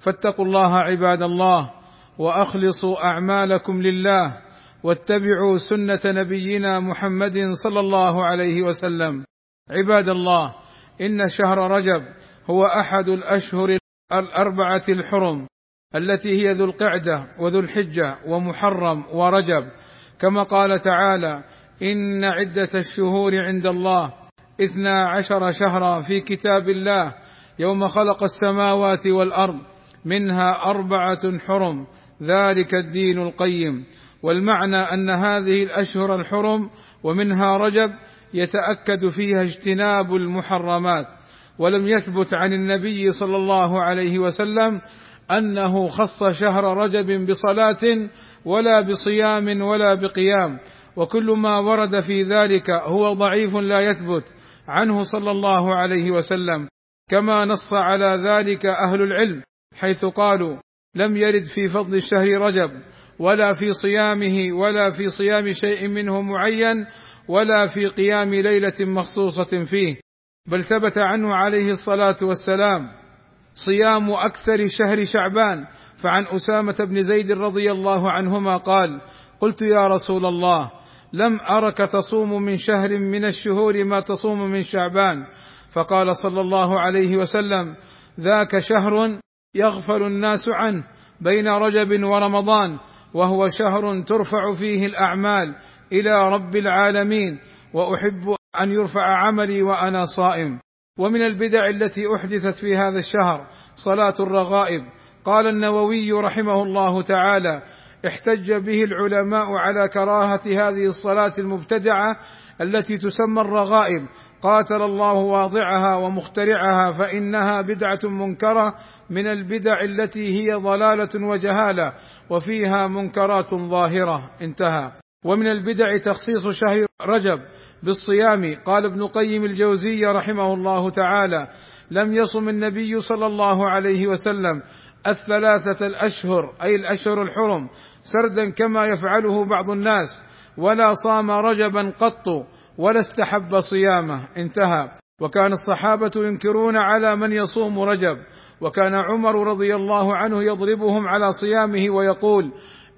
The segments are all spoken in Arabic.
فاتقوا الله عباد الله وأخلصوا أعمالكم لله واتبعوا سنة نبينا محمد صلى الله عليه وسلم. عباد الله إن شهر رجب هو أحد الأشهر الأربعة الحرم التي هي ذو القعدة وذو الحجة ومحرم ورجب. كما قال تعالى إن عدة الشهور عند الله اثنا عشر شهرا في كتاب الله يوم خلق السماوات والأرض منها أربعة حرم ذلك الدين القيم. والمعنى أن هذه الأشهر الحرم ومنها رجب يتأكد فيها اجتناب المحرمات. ولم يثبت عن النبي صلى الله عليه وسلم أنه خص شهر رجب بصلاة ولا بصيام ولا بقيام. وكل ما ورد في ذلك هو ضعيف لا يثبت عنه صلى الله عليه وسلم. كما نص على ذلك أهل العلم. حيث قالوا لم يرد في فضل الشهر رجب ولا في صيامه ولا في صيام شيء منه معين ولا في قيام ليلة مخصوصة فيه. بل ثبت عنه عليه الصلاة والسلام صيام أكثر شهر شعبان. فعن أسامة بن زيد رضي الله عنهما قال قلت يا رسول الله لم أرك تصوم من شهر من الشهور ما تصوم من شعبان. فقال صلى الله عليه وسلم ذاك شهر يغفل الناس عنه بين رجب ورمضان وهو شهر ترفع فيه الأعمال إلى رب العالمين وأحب أن يرفع عملي وأنا صائم. ومن البدع التي أحدثت في هذا الشهر صلاة الرغائب. قال النووي رحمه الله تعالى احتج به العلماء على كراهة هذه الصلاة المبتدعة التي تسمى الرغائب. قاتل الله واضعها ومخترعها فإنها بدعة منكرة من البدع التي هي ضلالة وجهالة وفيها منكرات ظاهرة. انتهى. ومن البدع تخصيص شهر رجب بالصيام. قال ابن قيم الجوزي رحمه الله تعالى لم يصم النبي صلى الله عليه وسلم الثلاثة الأشهر أي الأشهر الحرم سردا كما يفعله بعض الناس ولا صام رجبا قط ولا استحب صيامه انتهى. وكان الصحابة ينكرون على من يصوم رجب وكان عمر رضي الله عنه يضربهم على صيامه ويقول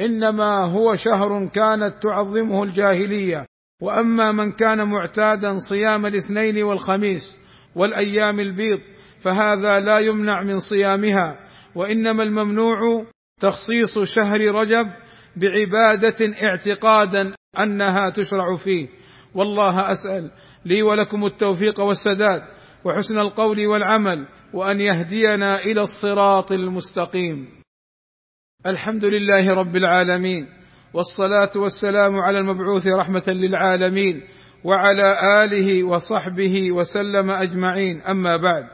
إنما هو شهر كانت تعظمه الجاهلية. وأما من كان معتادا صيام الاثنين والخميس والأيام البيض فهذا لا يمنع من صيامها. وإنما الممنوع تخصيص شهر رجب بعبادة اعتقادا أنها تشرع فيه. والله أسأل لي ولكم التوفيق والسداد وحسن القول والعمل وأن يهدينا إلى الصراط المستقيم. الحمد لله رب العالمين والصلاة والسلام على المبعوث رحمة للعالمين وعلى آله وصحبه وسلم أجمعين. أما بعد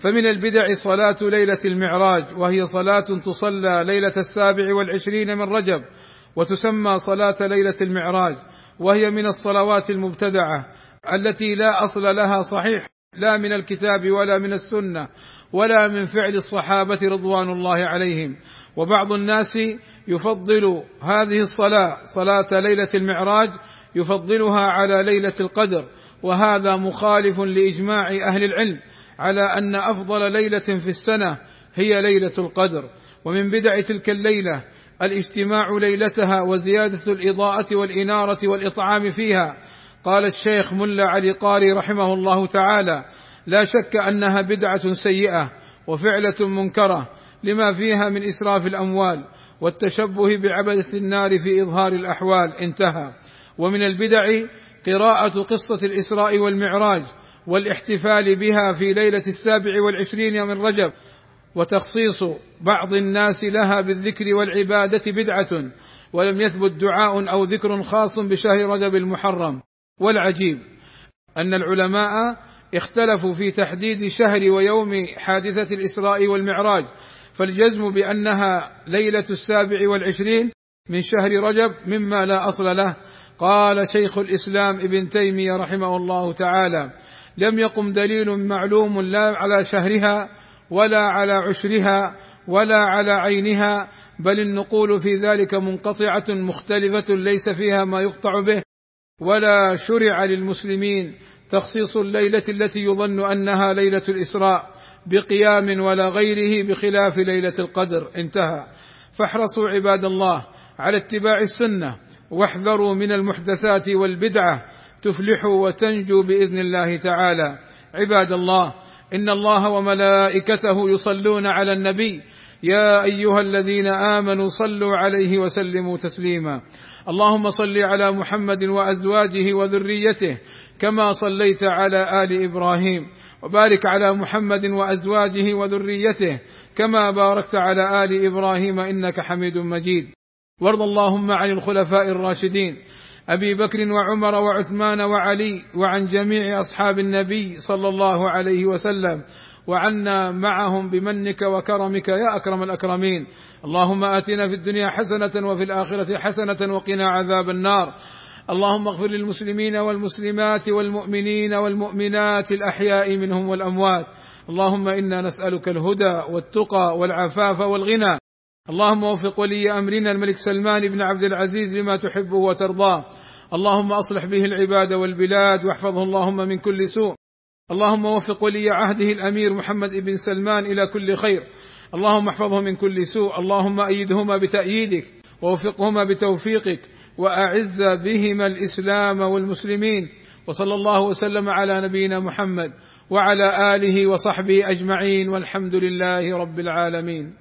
فمن البدع صلاة ليلة المعراج وهي صلاة تصلى ليلة السابع والعشرين من رجب وتسمى صلاة ليلة المعراج وهي من الصلوات المبتدعة التي لا أصل لها صحيح لا من الكتاب ولا من السنة ولا من فعل الصحابة رضوان الله عليهم. وبعض الناس يفضل هذه الصلاة صلاة ليلة المعراج يفضلها على ليلة القدر وهذا مخالف لإجماع أهل العلم. على أن أفضل ليلة في السنة هي ليلة القدر. ومن بدع تلك الليلة الاجتماع ليلتها وزيادة الإضاءة والإنارة والإطعام فيها. قال الشيخ ملا علي قاري رحمه الله تعالى لا شك أنها بدعة سيئة وفعلة منكرة لما فيها من إسراف الأموال والتشبه بعبده النار في إظهار الأحوال. انتهى. ومن البدع قراءة قصة الإسراء والمعراج والاحتفال بها في ليلة السابع والعشرين من رجب وتخصيص بعض الناس لها بالذكر والعبادة بدعة ولم يثبت دعاء أو ذكر خاص بشهر رجب المحرم. والعجيب أن العلماء اختلفوا في تحديد شهر ويوم حادثة الإسراء والمعراج فالجزم بأنها ليلة السابع والعشرين من شهر رجب مما لا أصل له. قال شيخ الإسلام ابن تيمية رحمه الله تعالى لم يقم دليل معلوم لا على شهرها ولا على عشرها ولا على عينها بل النقول في ذلك منقطعة مختلفة ليس فيها ما يقطع به ولا شرع للمسلمين تخصيص الليلة التي يظن أنها ليلة الإسراء بقيام ولا غيره بخلاف ليلة القدر. انتهى. فاحرصوا عباد الله على اتباع السنة واحذروا من المحدثات والبدعة تفلحوا وتنجوا بإذن الله تعالى. عباد الله إن الله وملائكته يصلون على النبي. يا أيها الذين آمنوا صلوا عليه وسلموا تسليما. اللهم صل على محمد وأزواجه وذريته كما صليت على آل إبراهيم. وبارك على محمد وأزواجه وذريته كما باركت على آل إبراهيم إنك حميد مجيد. وارض اللهم عن الخلفاء الراشدين. أبي بكر وعمر وعثمان وعلي وعن جميع أصحاب النبي صلى الله عليه وسلم وعنا معهم بمنك وكرمك يا أكرم الأكرمين. اللهم آتنا في الدنيا حسنة وفي الآخرة حسنة وقنا عذاب النار. اللهم اغفر للمسلمين والمسلمات والمؤمنين والمؤمنات الأحياء منهم والأموات. اللهم إنا نسألك الهدى والتقى والعفاف والغنى. اللهم وفق ولي أمرنا الملك سلمان بن عبد العزيز لما تحبه وترضاه. اللهم أصلح به العباد والبلاد واحفظه اللهم من كل سوء. اللهم وفق ولي عهده الأمير محمد بن سلمان إلى كل خير. اللهم احفظه من كل سوء. اللهم أيدهما بتأييدك ووفقهما بتوفيقك وأعز بهما الإسلام والمسلمين. وصلى الله وسلم على نبينا محمد وعلى آله وصحبه أجمعين. والحمد لله رب العالمين.